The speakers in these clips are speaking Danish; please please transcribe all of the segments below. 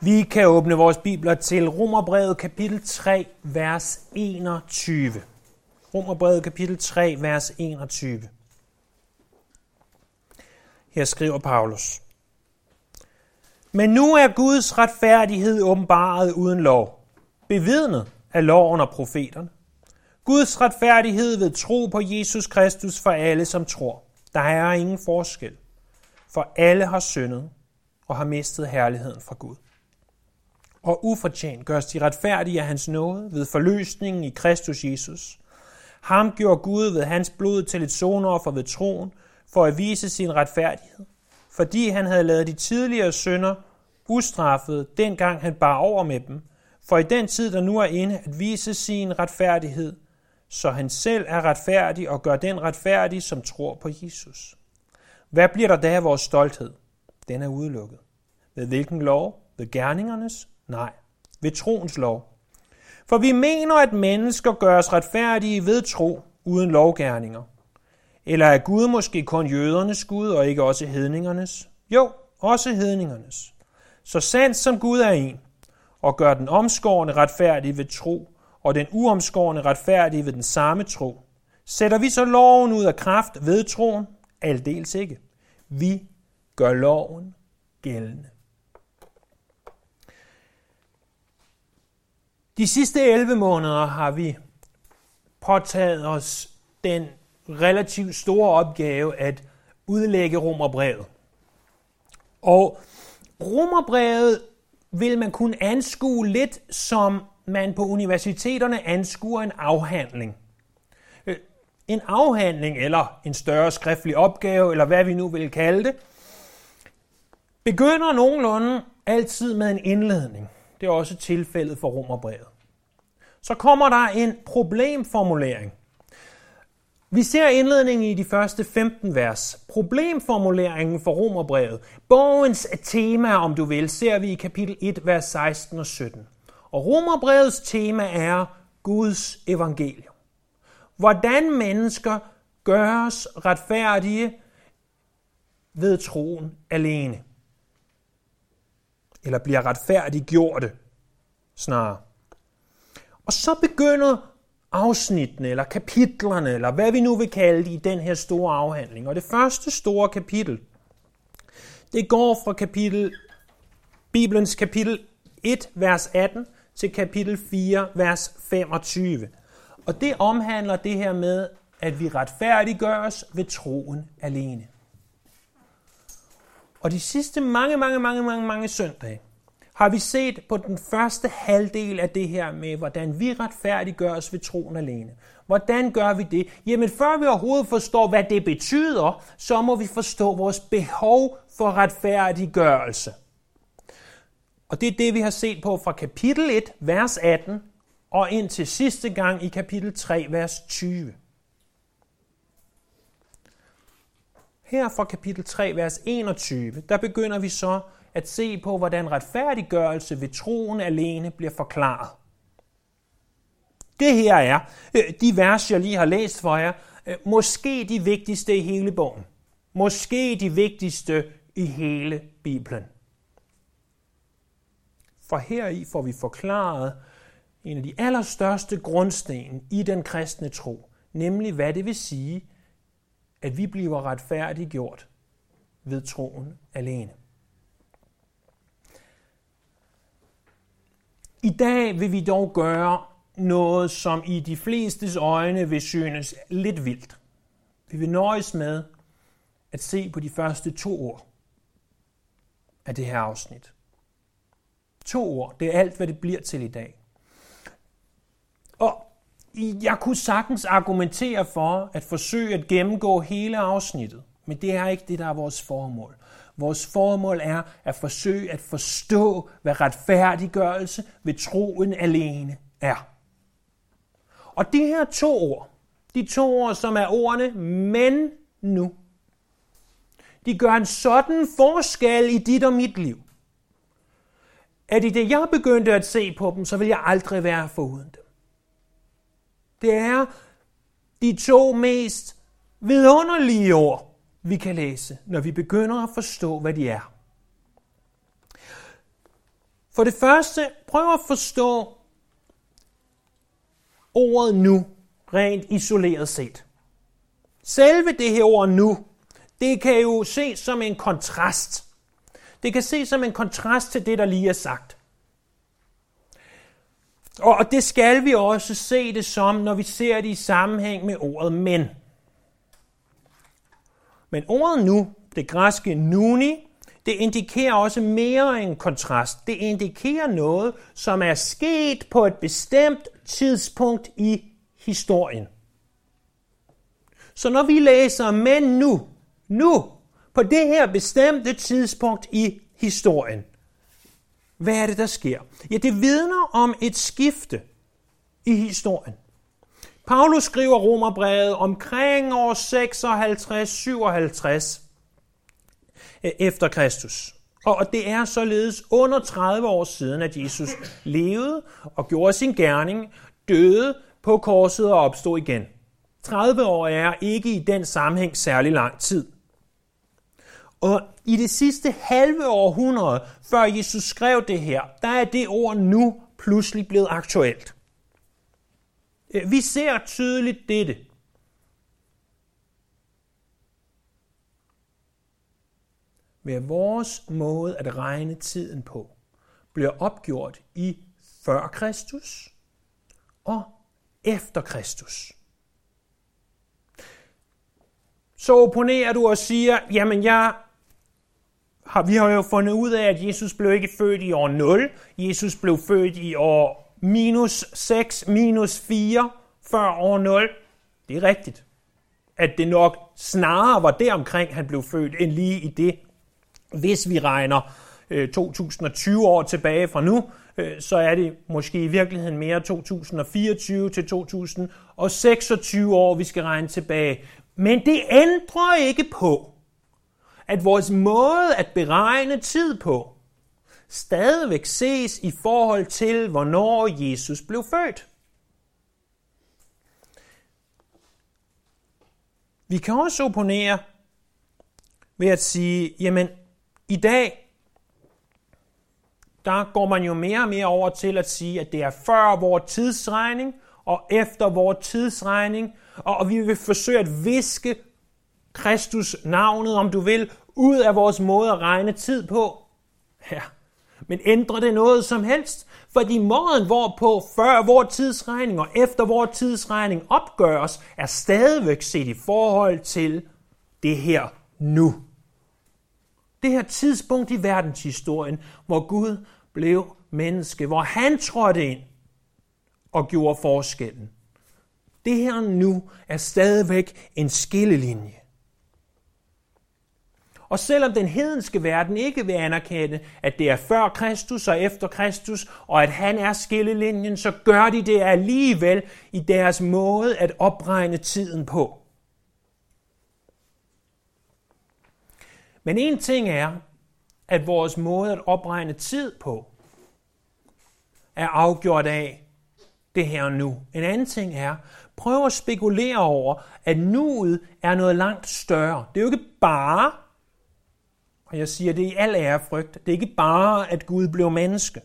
Vi kan åbne vores bibler til Romerbrevet kapitel 3, vers 21. Romerbrevet kapitel 3, vers 21. Her skriver Paulus. Men nu er Guds retfærdighed åbenbaret uden lov, bevidnet af loven og profeterne. Guds retfærdighed ved tro på Jesus Kristus for alle, som tror. Der er ingen forskel, for alle har syndet og har mistet herligheden fra Gud og ufortjent gøres de retfærdige af hans nåde ved forløsningen i Kristus Jesus. Ham gjorde Gud ved hans blod til et sonoffer ved troen, for at vise sin retfærdighed, fordi han havde lavet de tidligere sønder ustraffet, dengang han bar over med dem, for i den tid, der nu er inde, at vise sin retfærdighed, så han selv er retfærdig og gør den retfærdig, som tror på Jesus. Hvad bliver der da af vores stolthed? Den er udelukket. Ved hvilken lov? Ved gerningernes? Nej, ved troens lov. For vi mener, at mennesker gøres retfærdige ved tro, uden lovgærninger. Eller er Gud måske kun jødernes Gud, og ikke også hedningernes? Jo, også hedningernes. Så sandt som Gud er en, og gør den omskårne retfærdig ved tro, og den uomskårne retfærdige ved den samme tro, sætter vi så loven ud af kraft ved troen? Aldeles ikke. Vi gør loven gældende. De sidste 11 måneder har vi påtaget os den relativt store opgave at udlægge romerbrevet. Og romerbrevet vil man kunne anskue lidt som man på universiteterne anskuer en afhandling. Øh, en afhandling eller en større skriftlig opgave, eller hvad vi nu vil kalde det, begynder nogenlunde altid med en indledning. Det er også tilfældet for romerbrevet. Så kommer der en problemformulering. Vi ser indledningen i de første 15 vers. Problemformuleringen for romerbrevet, bogens tema, om du vil, ser vi i kapitel 1, vers 16 og 17. Og romerbrevets tema er Guds evangelium. Hvordan mennesker gøres retfærdige ved troen alene eller bliver retfærdiggjorte snarere. Og så begynder afsnittene, eller kapitlerne, eller hvad vi nu vil kalde det, i den her store afhandling. Og det første store kapitel, det går fra kapitel, Bibelens kapitel 1, vers 18, til kapitel 4, vers 25. Og det omhandler det her med, at vi retfærdiggøres ved troen alene. Og de sidste mange, mange, mange, mange, mange søndage har vi set på den første halvdel af det her med, hvordan vi retfærdiggøres ved troen alene. Hvordan gør vi det? Jamen før vi overhovedet forstår, hvad det betyder, så må vi forstå vores behov for retfærdiggørelse. Og det er det, vi har set på fra kapitel 1, vers 18, og ind til sidste gang i kapitel 3, vers 20. Her fra kapitel 3, vers 21, der begynder vi så at se på, hvordan retfærdiggørelse ved troen alene bliver forklaret. Det her er øh, de vers, jeg lige har læst for jer, øh, måske de vigtigste i hele bogen. Måske de vigtigste i hele Bibelen. For heri får vi forklaret en af de allerstørste grundsten i den kristne tro, nemlig hvad det vil sige, at vi bliver retfærdiggjort ved troen alene. I dag vil vi dog gøre noget, som i de flestes øjne vil synes lidt vildt. Vi vil nøjes med at se på de første to ord af det her afsnit. To ord, det er alt, hvad det bliver til i dag. Og jeg kunne sagtens argumentere for at forsøge at gennemgå hele afsnittet, men det er ikke det, der er vores formål. Vores formål er at forsøge at forstå, hvad retfærdiggørelse ved troen alene er. Og de her to ord, de to ord, som er ordene men nu, de gør en sådan forskel i dit og mit liv, at i det jeg begyndte at se på dem, så vil jeg aldrig være foruden dem. Det er de to mest vidunderlige ord, vi kan læse, når vi begynder at forstå, hvad de er. For det første, prøv at forstå ordet nu, rent isoleret set. Selve det her ord nu, det kan jo ses som en kontrast. Det kan ses som en kontrast til det, der lige er sagt. Og det skal vi også se det som, når vi ser det i sammenhæng med ordet men. Men ordet nu, det græske nuni, det indikerer også mere en kontrast. Det indikerer noget, som er sket på et bestemt tidspunkt i historien. Så når vi læser men nu, nu, på det her bestemte tidspunkt i historien, hvad er det, der sker? Ja, det vidner om et skifte i historien. Paulus skriver romerbrevet omkring år 56-57 øh, efter Kristus. Og det er således under 30 år siden, at Jesus levede og gjorde sin gerning, døde på korset og opstod igen. 30 år er ikke i den sammenhæng særlig lang tid. Og i det sidste halve århundrede, før Jesus skrev det her, der er det ord nu pludselig blevet aktuelt. Øh, vi ser tydeligt dette. Med vores måde at regne tiden på, bliver opgjort i før Kristus og efter Kristus. Så opponerer du og siger, jamen jeg har, vi har jo fundet ud af, at Jesus blev ikke født i år 0. Jesus blev født i år minus 6, minus 4 før år 0. Det er rigtigt. At det nok snarere var deromkring, han blev født, end lige i det. Hvis vi regner øh, 2020 år tilbage fra nu, øh, så er det måske i virkeligheden mere 2024 til 2026 år, vi skal regne tilbage. Men det ændrer ikke på, at vores måde at beregne tid på stadigvæk ses i forhold til, hvornår Jesus blev født. Vi kan også opponere ved at sige, jamen i dag, der går man jo mere og mere over til at sige, at det er før vores tidsregning og efter vores tidsregning, og vi vil forsøge at viske Kristus navnet, om du vil, ud af vores måde at regne tid på. Ja, men ændrer det noget som helst? Fordi måden, hvorpå før vores tidsregning og efter vores tidsregning opgøres, er stadigvæk set i forhold til det her nu. Det her tidspunkt i verdenshistorien, hvor Gud blev menneske, hvor han trådte ind og gjorde forskellen. Det her nu er stadigvæk en skillelinje. Og selvom den hedenske verden ikke vil anerkende, at det er før Kristus og efter Kristus, og at han er skillelinjen, så gør de det alligevel i deres måde at opregne tiden på. Men en ting er, at vores måde at opregne tid på er afgjort af det her nu. En anden ting er, prøv at spekulere over, at nuet er noget langt større. Det er jo ikke bare og jeg siger det i al ærefrygt. Det er ikke bare, at Gud blev menneske.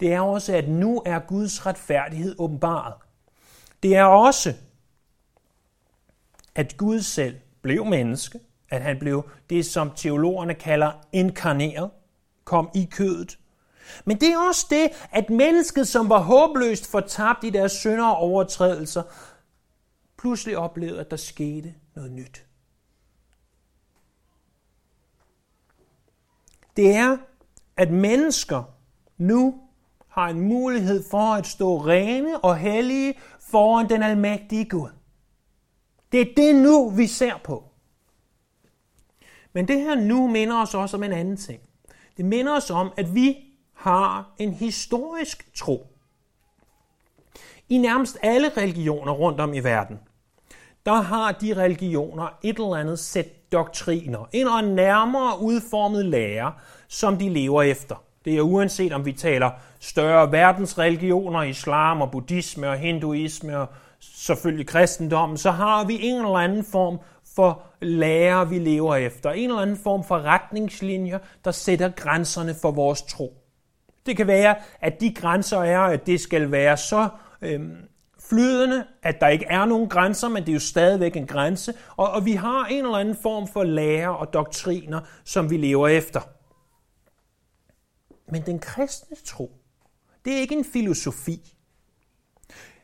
Det er også, at nu er Guds retfærdighed åbenbaret. Det er også, at Gud selv blev menneske, at han blev det, som teologerne kalder inkarneret, kom i kødet. Men det er også det, at mennesket, som var håbløst fortabt i deres synder og overtrædelser, pludselig oplevede, at der skete noget nyt. Det er, at mennesker nu har en mulighed for at stå rene og hellige foran den almægtige Gud. Det er det nu, vi ser på. Men det her nu minder os også om en anden ting. Det minder os om, at vi har en historisk tro. I nærmest alle religioner rundt om i verden, der har de religioner et eller andet sæt doktriner, en og nærmere udformet lære, som de lever efter. Det er uanset om vi taler større verdensreligioner, islam og buddhisme og hinduisme og selvfølgelig kristendommen, så har vi en eller anden form for lære, vi lever efter. En eller anden form for retningslinjer, der sætter grænserne for vores tro. Det kan være, at de grænser er, at det skal være så øhm, flydende, at der ikke er nogen grænser, men det er jo stadigvæk en grænse, og, og vi har en eller anden form for lære og doktriner, som vi lever efter. Men den kristne tro, det er ikke en filosofi.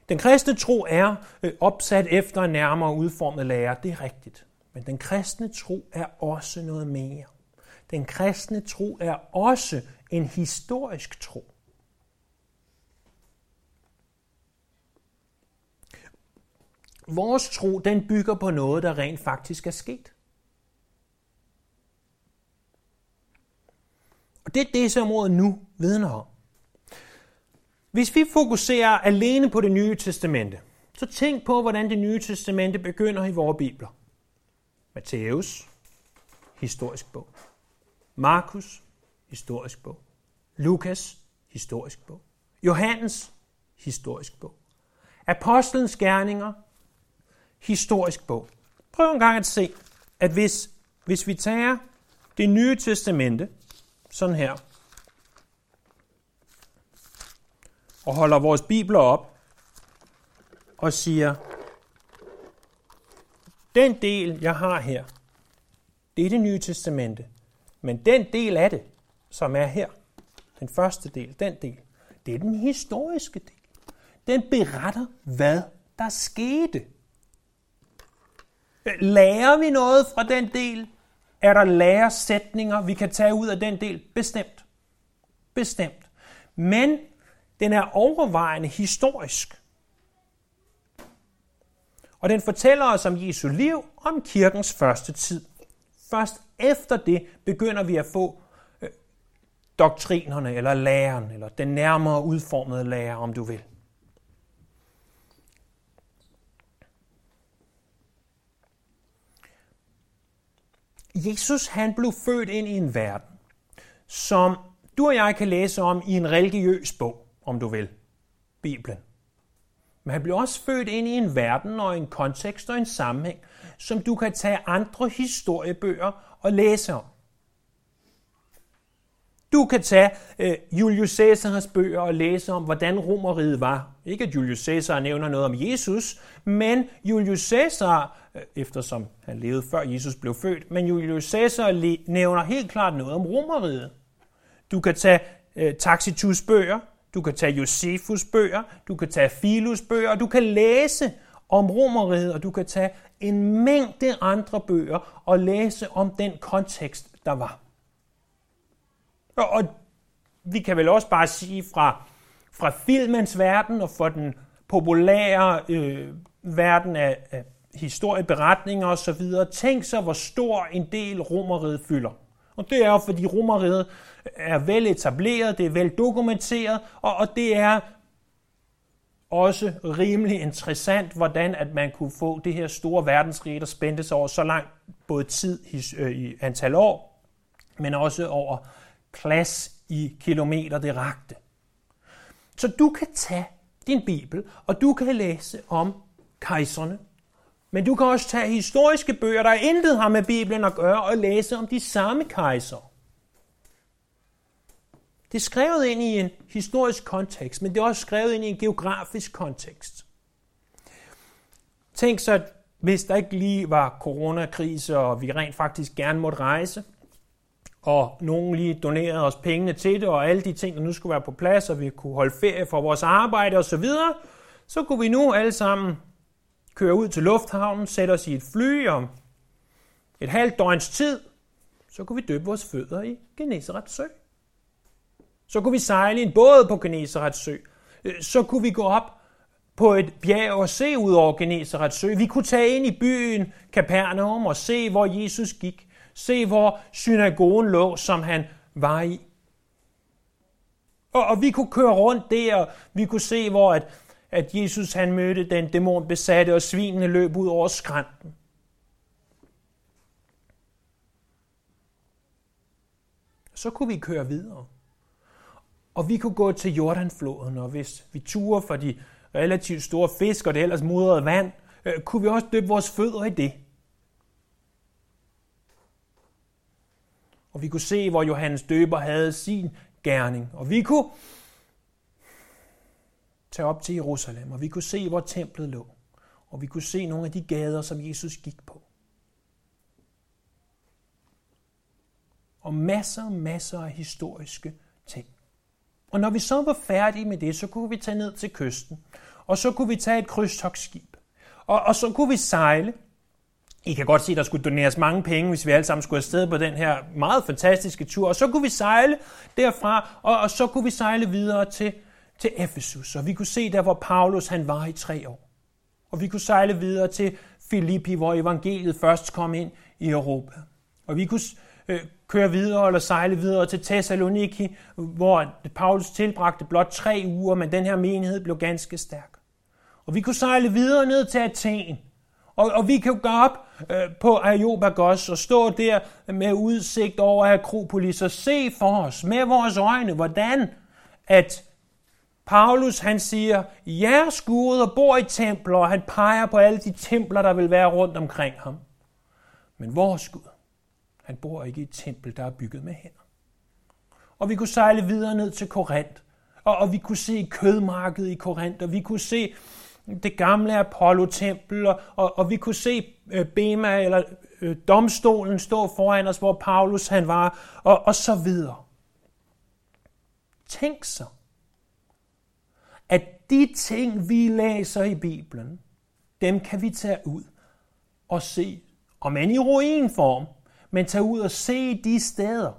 Den kristne tro er øh, opsat efter en nærmere udformet lære, det er rigtigt. Men den kristne tro er også noget mere. Den kristne tro er også en historisk tro. Vores tro, den bygger på noget, der rent faktisk er sket. Og det er det, som ordet nu vidner om. Hvis vi fokuserer alene på det nye testamente, så tænk på, hvordan det nye testamente begynder i vores bibler. Matthæus, historisk bog. Markus, historisk bog. Lukas, historisk bog. Johannes, historisk bog. Apostlens gerninger, historisk bog. Prøv en gang at se, at hvis, hvis vi tager det nye testamente, sådan her, og holder vores bibler op og siger, den del, jeg har her, det er det nye testamente. Men den del af det, som er her, den første del, den del, det er den historiske del. Den beretter, hvad der skete. Lærer vi noget fra den del? Er der læresætninger, vi kan tage ud af den del? Bestemt. Bestemt. Men den er overvejende historisk. Og den fortæller os om Jesu liv, om kirkens første tid. Først efter det begynder vi at få øh, doktrinerne, eller læren, eller den nærmere udformede lære, om du vil. Jesus han blev født ind i en verden, som du og jeg kan læse om i en religiøs bog, om du vil, Bibelen. Men han blev også født ind i en verden og en kontekst og en sammenhæng, som du kan tage andre historiebøger og læse om. Du kan tage øh, Julius Caesars bøger og læse om, hvordan romeriet var. Ikke at Julius Caesar nævner noget om Jesus, men Julius Caesar, øh, eftersom han levede før Jesus blev født, men Julius Caesar nævner helt klart noget om romeriet. Du kan tage øh, Tacitus bøger, du kan tage Josephus bøger, du kan tage Filus bøger, og du kan læse om romeriet, og du kan tage en mængde andre bøger og læse om den kontekst, der var. Og, og vi kan vel også bare sige fra, fra filmens verden og fra den populære øh, verden af, af historieberetninger osv., tænk så, hvor stor en del romeriet fylder. Og det er jo, fordi romeriet er vel etableret, det er vel dokumenteret, og, og det er også rimelig interessant, hvordan at man kunne få det her store verdensrige, der spændte sig over så lang både tid øh, i antal år, men også over plads i kilometer, det rakte. Så du kan tage din bibel, og du kan læse om kejserne, men du kan også tage historiske bøger, der intet har med Bibelen at gøre, og læse om de samme kejser. Det er skrevet ind i en historisk kontekst, men det er også skrevet ind i en geografisk kontekst. Tænk så, hvis der ikke lige var coronakrise, og vi rent faktisk gerne måtte rejse, og nogen lige donerede os pengene til det, og alle de ting, der nu skulle være på plads, og vi kunne holde ferie for vores arbejde osv., så så kunne vi nu alle sammen køre ud til lufthavnen, sætte os i et fly om et halvt døgns tid, så kunne vi døbe vores fødder i Genesarets sø. Så kunne vi sejle i en båd på Genesarets sø. Øh, så kunne vi gå op på et bjerg og se ud over Genesarets sø. Vi kunne tage ind i byen Capernaum og se, hvor Jesus gik. Se, hvor synagogen lå, som han var i. Og, og vi kunne køre rundt der, og vi kunne se, hvor at, at Jesus han mødte den dæmon besatte, og svinene løb ud over skrænten. Så kunne vi køre videre. Og vi kunne gå til Jordanfloden, og hvis vi turer for de relativt store fisk og det ellers mudrede vand, øh, kunne vi også døbe vores fødder i det. Og vi kunne se, hvor Johannes døber havde sin gerning. Og vi kunne tage op til Jerusalem, og vi kunne se, hvor templet lå. Og vi kunne se nogle af de gader, som Jesus gik på. Og masser og masser af historiske ting. Og når vi så var færdige med det, så kunne vi tage ned til kysten. Og så kunne vi tage et krydstogsskib. Og, og så kunne vi sejle. I kan godt se, at der skulle doneres mange penge, hvis vi alle sammen skulle afsted på den her meget fantastiske tur. Og så kunne vi sejle derfra, og, og så kunne vi sejle videre til, til Ephesus. Og vi kunne se der, hvor Paulus han var i tre år. Og vi kunne sejle videre til Filippi, hvor evangeliet først kom ind i Europa. Og vi kunne øh, køre videre eller sejle videre til Thessaloniki, hvor Paulus tilbragte blot tre uger, men den her menighed blev ganske stærk. Og vi kunne sejle videre ned til Athen. Og, og vi kan gå op øh, på Areopagos og stå der med udsigt over Akropolis og se for os med vores øjne, hvordan at Paulus han siger, jeres guder bor i templer, og han peger på alle de templer, der vil være rundt omkring ham. Men vores Gud, han bor ikke i et tempel, der er bygget med hænder. Og vi kunne sejle videre ned til Korinth, og, og vi kunne se kødmarkedet i Korinth, og vi kunne se det gamle Apollo-tempel, og, og, og vi kunne se øh, Bema eller øh, domstolen stå foran os, hvor Paulus han var, og, og så videre. Tænk så, at de ting, vi læser i Bibelen, dem kan vi tage ud og se, om end i ruinform, men tage ud og se de steder.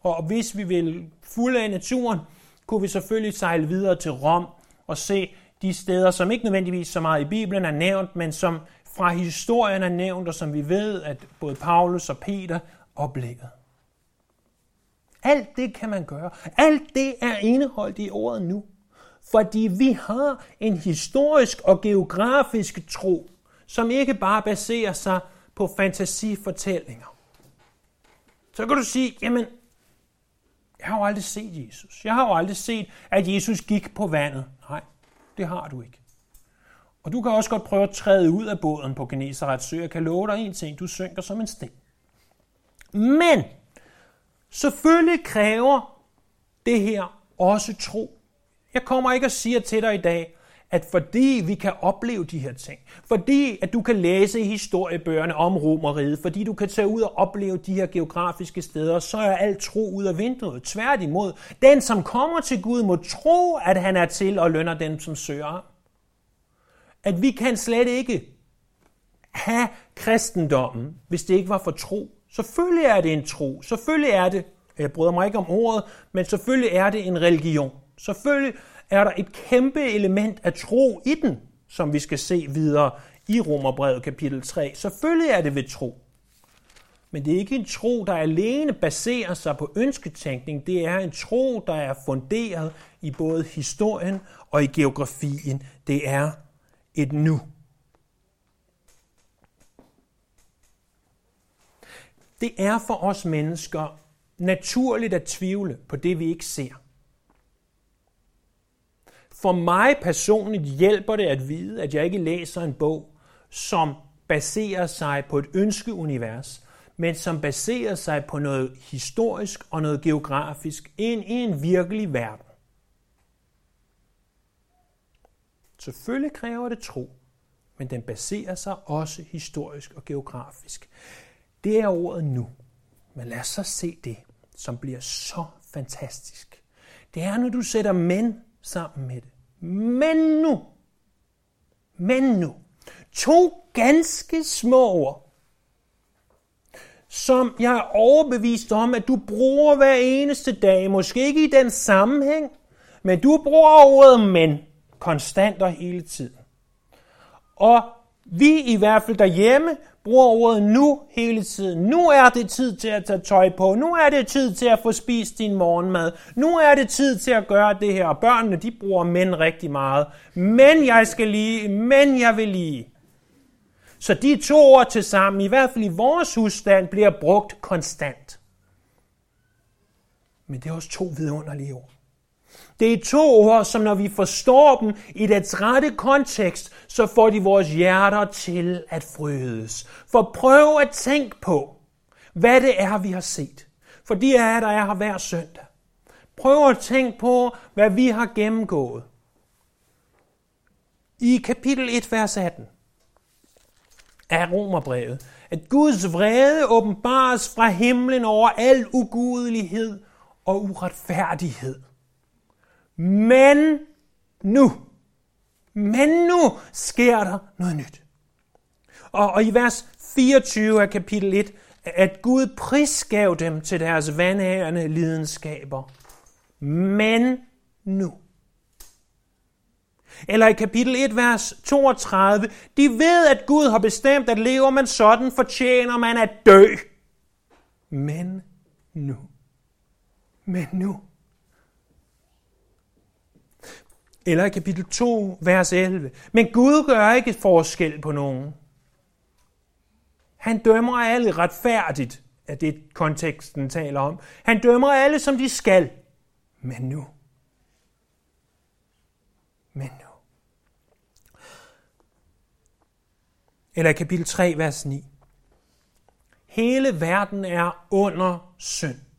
Og hvis vi vil fulde af naturen, kunne vi selvfølgelig sejle videre til Rom og se de steder, som ikke nødvendigvis så meget i Bibelen er nævnt, men som fra historien er nævnt, og som vi ved, at både Paulus og Peter oplevede. Alt det kan man gøre. Alt det er indeholdt i ordet nu. Fordi vi har en historisk og geografisk tro, som ikke bare baserer sig på fantasifortællinger. Så kan du sige, jamen, jeg har jo aldrig set Jesus. Jeg har jo aldrig set, at Jesus gik på vandet. Det har du ikke. Og du kan også godt prøve at træde ud af båden på Genesarets sø. Jeg kan love dig en ting, du synker som en sten. Men selvfølgelig kræver det her også tro. Jeg kommer ikke og siger til dig i dag, at fordi vi kan opleve de her ting, fordi at du kan læse i historiebøgerne om Romeriet, fordi du kan tage ud og opleve de her geografiske steder, så er alt tro ud af vinduet. Tværtimod, den som kommer til Gud må tro, at han er til og lønner dem, som søger At vi kan slet ikke have kristendommen, hvis det ikke var for tro. Selvfølgelig er det en tro. Selvfølgelig er det, jeg bryder mig ikke om ordet, men selvfølgelig er det en religion. Selvfølgelig er der et kæmpe element af tro i den, som vi skal se videre i Romerbrevet kapitel 3. Selvfølgelig er det ved tro. Men det er ikke en tro, der alene baserer sig på ønsketænkning. Det er en tro, der er funderet i både historien og i geografien. Det er et nu. Det er for os mennesker naturligt at tvivle på det, vi ikke ser. For mig personligt hjælper det at vide, at jeg ikke læser en bog, som baserer sig på et ønskeunivers, men som baserer sig på noget historisk og noget geografisk ind i en virkelig verden. Selvfølgelig kræver det tro, men den baserer sig også historisk og geografisk. Det er ordet nu. Men lad os så se det, som bliver så fantastisk. Det er, når du sætter mænd sammen med det. Men nu, men nu, to ganske små ord, som jeg er overbevist om, at du bruger hver eneste dag, måske ikke i den sammenhæng, men du bruger ordet men konstant og hele tiden. Og vi i hvert fald derhjemme bruger ordet nu hele tiden. Nu er det tid til at tage tøj på. Nu er det tid til at få spist din morgenmad. Nu er det tid til at gøre det her. Og børnene, de bruger mænd rigtig meget. Men jeg skal lige, men jeg vil lige. Så de to ord til sammen, i hvert fald i vores husstand, bliver brugt konstant. Men det er også to vidunderlige ord. Det er to ord, som når vi forstår dem i deres rette kontekst, så får de vores hjerter til at frydes. For prøv at tænke på, hvad det er, vi har set. For de er der er her hver søndag. Prøv at tænke på, hvad vi har gennemgået. I kapitel 1, vers 18 af Romerbrevet, at Guds vrede åbenbares fra himlen over al ugudelighed og uretfærdighed. Men nu, men nu sker der noget nyt. Og, og i vers 24 af kapitel 1, at Gud prisgav dem til deres vandærende lidenskaber. Men nu. Eller i kapitel 1, vers 32, de ved, at Gud har bestemt, at lever man sådan, fortjener man at dø. Men nu. Men nu. Eller i kapitel 2, vers 11. Men Gud gør ikke forskel på nogen. Han dømmer alle retfærdigt, er det konteksten taler om. Han dømmer alle, som de skal. Men nu. Men nu. Eller kapitel 3, vers 9. Hele verden er under synd.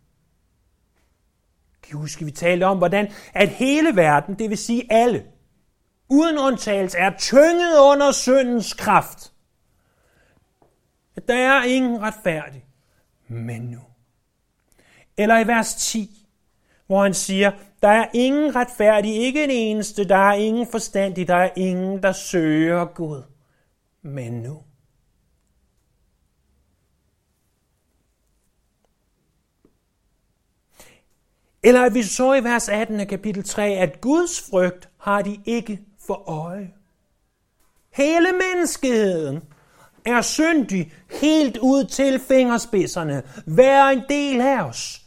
Kan I huske, vi talte om, hvordan at hele verden, det vil sige alle, uden undtagelse, er tynget under syndens kraft. At der er ingen retfærdig. Men nu. Eller i vers 10, hvor han siger, der er ingen retfærdig, ikke en eneste, der er ingen forstandig, der er ingen, der søger Gud. Men nu. Eller at vi så i vers 18 af kapitel 3, at Guds frygt har de ikke for øje. Hele menneskeheden er syndig helt ud til fingerspidserne. Hver en del af os.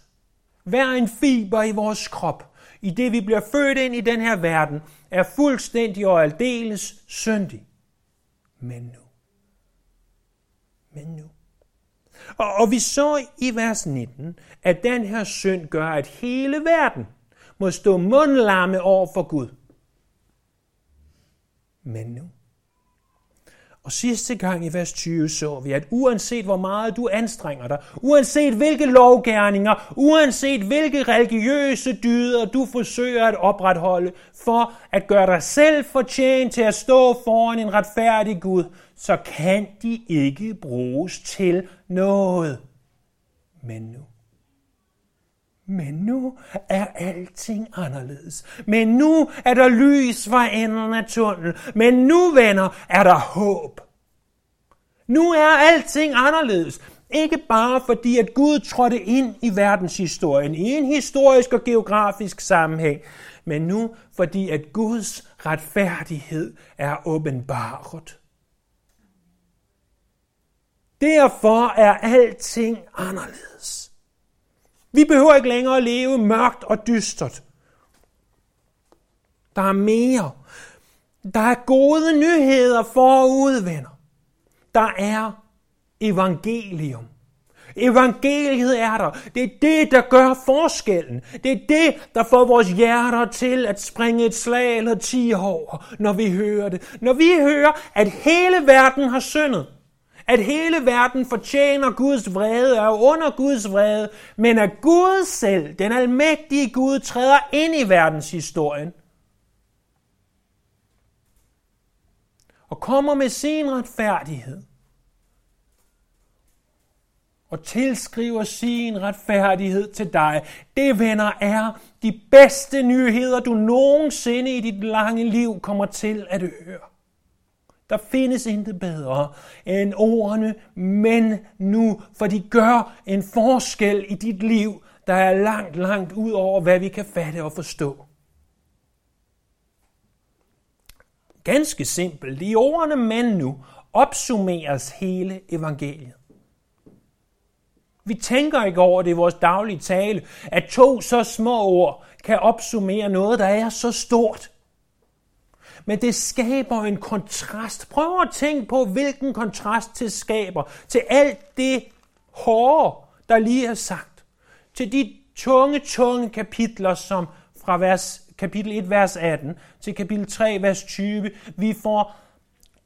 Hver en fiber i vores krop. I det vi bliver født ind i den her verden, er fuldstændig og aldeles syndig. Men nu. Men nu. Og, og vi så i vers 19, at den her synd gør, at hele verden må stå mundlamme over for Gud. Men nu. Og sidste gang i vers 20 så vi, at uanset hvor meget du anstrenger dig, uanset hvilke lovgærninger, uanset hvilke religiøse dyder du forsøger at opretholde for at gøre dig selv fortjent til at stå foran en retfærdig Gud, så kan de ikke bruges til noget. Men nu. Men nu er alting anderledes. Men nu er der lys for enden af tunnel. Men nu, venner, er der håb. Nu er alting anderledes. Ikke bare fordi, at Gud trådte ind i verdenshistorien i en historisk og geografisk sammenhæng, men nu fordi, at Guds retfærdighed er åbenbaret. Derfor er alting anderledes. Vi behøver ikke længere at leve mørkt og dystert. Der er mere. Der er gode nyheder forud, venner. Der er evangelium. Evangeliet er der. Det er det, der gør forskellen. Det er det, der får vores hjerter til at springe et slag eller ti år, når vi hører det. Når vi hører, at hele verden har syndet, at hele verden fortjener Guds vrede og er under Guds vrede, men at Gud selv, den almægtige Gud, træder ind i verdenshistorien og kommer med sin retfærdighed og tilskriver sin retfærdighed til dig. Det, venner, er de bedste nyheder, du nogensinde i dit lange liv kommer til at høre. Der findes intet bedre end ordene, men nu, for de gør en forskel i dit liv, der er langt, langt ud over, hvad vi kan fatte og forstå. Ganske simpelt, i ordene men nu opsummeres hele evangeliet. Vi tænker ikke over det i vores daglige tale, at to så små ord kan opsummere noget, der er så stort. Men det skaber en kontrast. Prøv at tænke på, hvilken kontrast det skaber til alt det hårde, der lige er sagt. Til de tunge, tunge kapitler, som fra vers, kapitel 1, vers 18 til kapitel 3, vers 20, vi får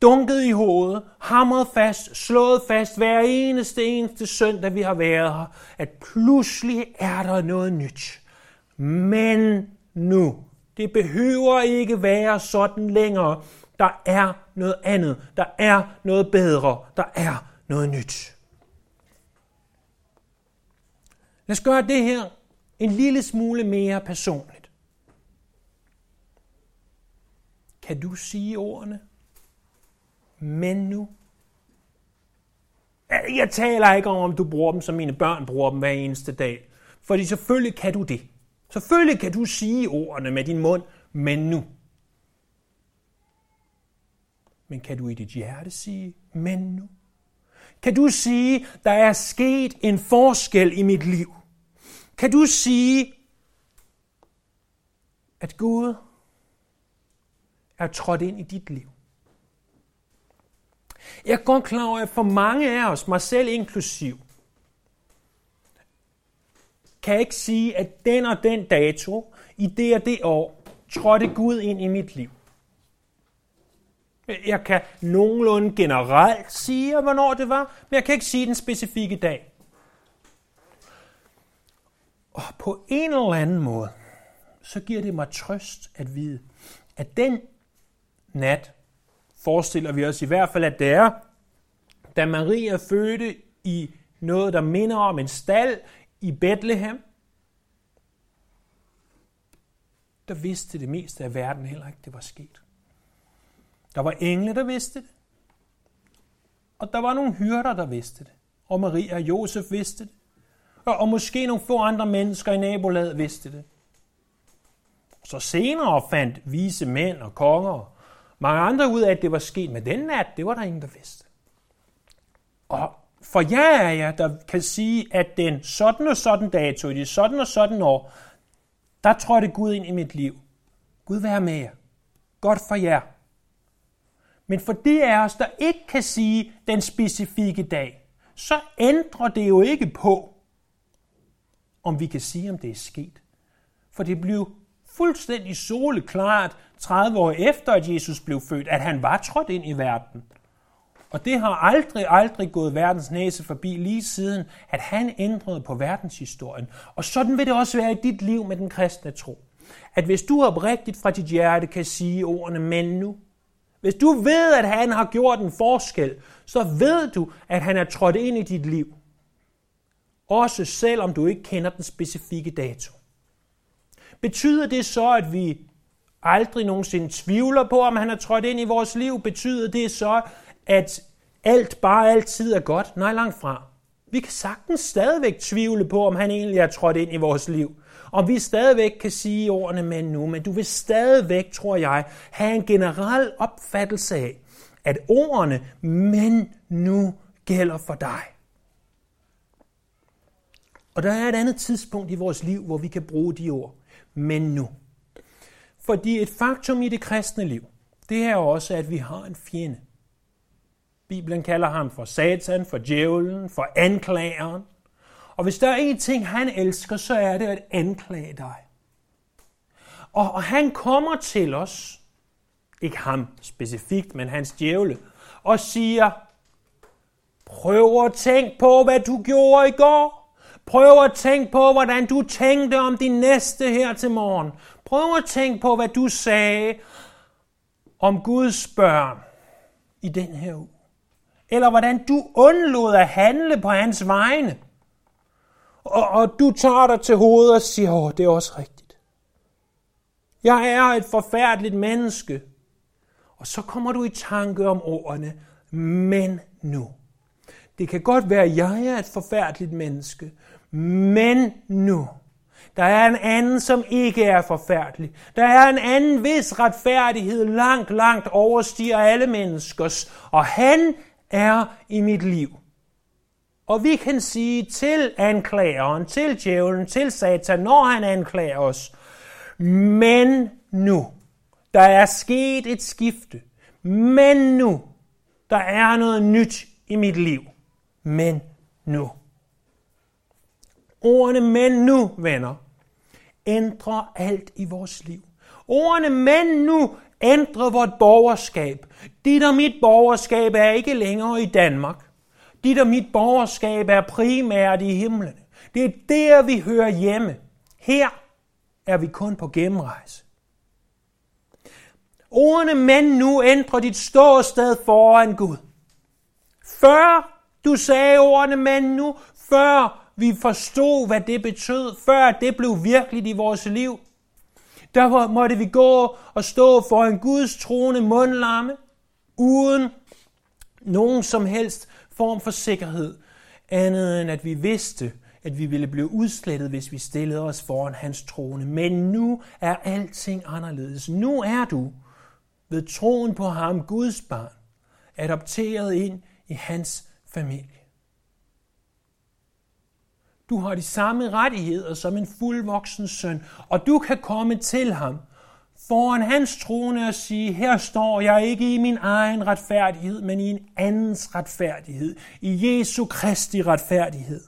dunket i hovedet, hamret fast, slået fast hver eneste, eneste søndag, vi har været her, at pludselig er der noget nyt. Men nu. Det behøver ikke være sådan længere. Der er noget andet. Der er noget bedre. Der er noget nyt. Lad os gøre det her en lille smule mere personligt. Kan du sige ordene? Men nu. Jeg taler ikke om, om du bruger dem, som mine børn bruger dem hver eneste dag. Fordi selvfølgelig kan du det. Selvfølgelig kan du sige ordene med din mund, men nu. Men kan du i dit hjerte sige, men nu? Kan du sige, der er sket en forskel i mit liv? Kan du sige, at Gud er trådt ind i dit liv? Jeg er godt klar over, at for mange af os, mig selv inklusiv, kan ikke sige, at den og den dato, i det og det år, trådte Gud ind i mit liv. Jeg kan nogenlunde generelt sige, hvornår det var, men jeg kan ikke sige den specifikke dag. Og på en eller anden måde, så giver det mig trøst at vide, at den nat, forestiller vi os i hvert fald, at det er, da Maria fødte i noget, der minder om en stald i Bethlehem, der vidste det meste af verden heller ikke, det var sket. Der var engle, der vidste det. Og der var nogle hyrder, der vidste det. Og Maria og Josef vidste det. Og, og måske nogle få andre mennesker i nabolaget vidste det. Så senere fandt vise mænd og konger og mange andre ud af, at det var sket. med den nat, det var der ingen, der vidste. Og for jeg er jeg, der kan sige, at den sådan og sådan dato, i det sådan og sådan år, der trådte Gud ind i mit liv. Gud være med jer. Godt for jer. Men for de af os, der ikke kan sige den specifikke dag, så ændrer det jo ikke på, om vi kan sige, om det er sket. For det blev fuldstændig soleklart 30 år efter, at Jesus blev født, at han var trådt ind i verden. Og det har aldrig, aldrig gået verdens næse forbi lige siden, at han ændrede på verdenshistorien. Og sådan vil det også være i dit liv med den kristne tro. At hvis du oprigtigt fra dit hjerte kan sige ordene, men nu, hvis du ved, at han har gjort en forskel, så ved du, at han er trådt ind i dit liv. Også selvom du ikke kender den specifikke dato. Betyder det så, at vi aldrig nogensinde tvivler på, om han er trådt ind i vores liv? Betyder det så, at alt bare altid er godt? Nej, langt fra. Vi kan sagtens stadigvæk tvivle på, om han egentlig er trådt ind i vores liv. Om vi stadigvæk kan sige ordene men nu, men du vil stadigvæk, tror jeg, have en generel opfattelse af, at ordene men nu gælder for dig. Og der er et andet tidspunkt i vores liv, hvor vi kan bruge de ord. Men nu. Fordi et faktum i det kristne liv, det er også, at vi har en fjende. Bibelen kalder ham for Satan, for djævlen, for anklageren. Og hvis der er en ting, han elsker, så er det at anklage dig. Og, og han kommer til os, ikke ham specifikt, men hans djævle, og siger, prøv at tænke på, hvad du gjorde i går. Prøv at tænke på, hvordan du tænkte om din næste her til morgen. Prøv at tænke på, hvad du sagde om Guds børn i den her uge. Eller hvordan du undlod at handle på hans vegne. Og, og du tager dig til hovedet og siger, åh, det er også rigtigt. Jeg er et forfærdeligt menneske. Og så kommer du i tanke om ordene, men nu. Det kan godt være, at jeg er et forfærdeligt menneske, men nu. Der er en anden, som ikke er forfærdelig. Der er en anden, hvis retfærdighed langt, langt overstiger alle menneskers. Og han er i mit liv. Og vi kan sige til anklageren, til djævlen, til satan, når han anklager os, men nu, der er sket et skifte. Men nu, der er noget nyt i mit liv. Men nu. Ordene men nu, venner, ændrer alt i vores liv. Ordene men nu Ændre vort borgerskab. Dit og mit borgerskab er ikke længere i Danmark. Dit og mit borgerskab er primært i himlen. Det er der, vi hører hjemme. Her er vi kun på gennemrejse. Ordene men nu ændrer dit ståsted foran Gud. Før du sagde ordene men nu, før vi forstod, hvad det betød, før det blev virkeligt i vores liv, Derfor måtte vi gå og stå foran Guds trone mundlamme, uden nogen som helst form for sikkerhed, andet end at vi vidste, at vi ville blive udslettet, hvis vi stillede os foran hans trone. Men nu er alting anderledes. Nu er du ved troen på ham, Guds barn, adopteret ind i hans familie. Du har de samme rettigheder som en fuldvoksen søn, og du kan komme til ham foran hans trone og sige, her står jeg ikke i min egen retfærdighed, men i en andens retfærdighed, i Jesu Kristi retfærdighed.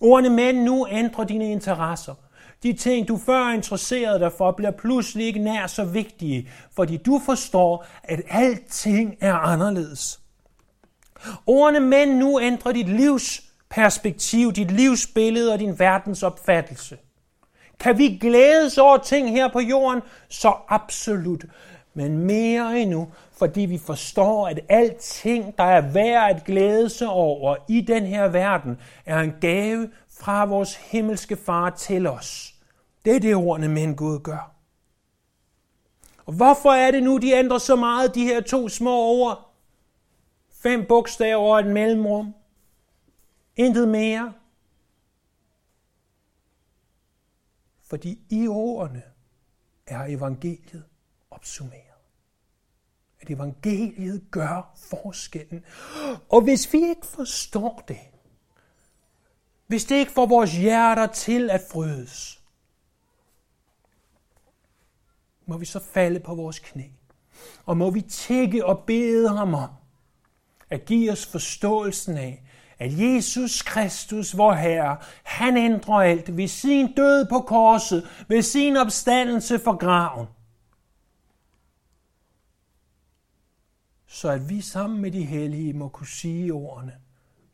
Ordene men nu ændrer dine interesser. De ting, du før interesserede dig for, bliver pludselig ikke nær så vigtige, fordi du forstår, at alting er anderledes. Ordene men nu ændrer dit livs perspektiv, dit livsbillede og din verdensopfattelse. Kan vi glædes over ting her på jorden? Så absolut. Men mere endnu, fordi vi forstår, at alting, der er værd at glæde sig over i den her verden, er en gave fra vores himmelske far til os. Det er det ordene men Gud gør. Og hvorfor er det nu, de ændrer så meget, de her to små ord? Fem bogstaver og et mellemrum. Intet mere. Fordi i ordene er evangeliet opsummeret. At evangeliet gør forskellen. Og hvis vi ikke forstår det, hvis det ikke får vores hjerter til at frydes, må vi så falde på vores knæ. Og må vi tække og bede ham om at give os forståelsen af, at Jesus Kristus, vor Herre, han ændrer alt ved sin død på korset, ved sin opstandelse for graven. Så at vi sammen med de hellige må kunne sige ordene,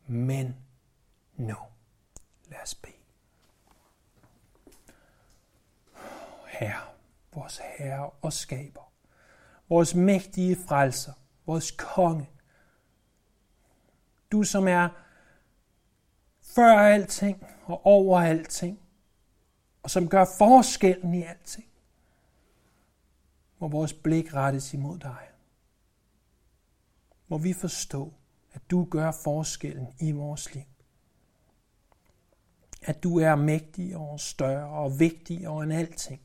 men nu. Lad os bede. Herre, vores Herre og Skaber, vores mægtige frelser, vores konge, du som er før alting og over alting, og som gør forskellen i alting, må vores blik rettes imod dig. Må vi forstå, at du gør forskellen i vores liv. At du er mægtig og større og vigtigere end alting.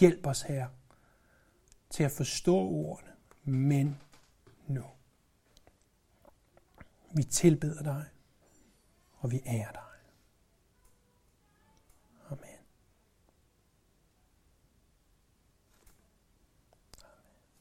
Hjælp os her til at forstå ordene, men nu. Vi tilbeder dig, og vi ærer dig.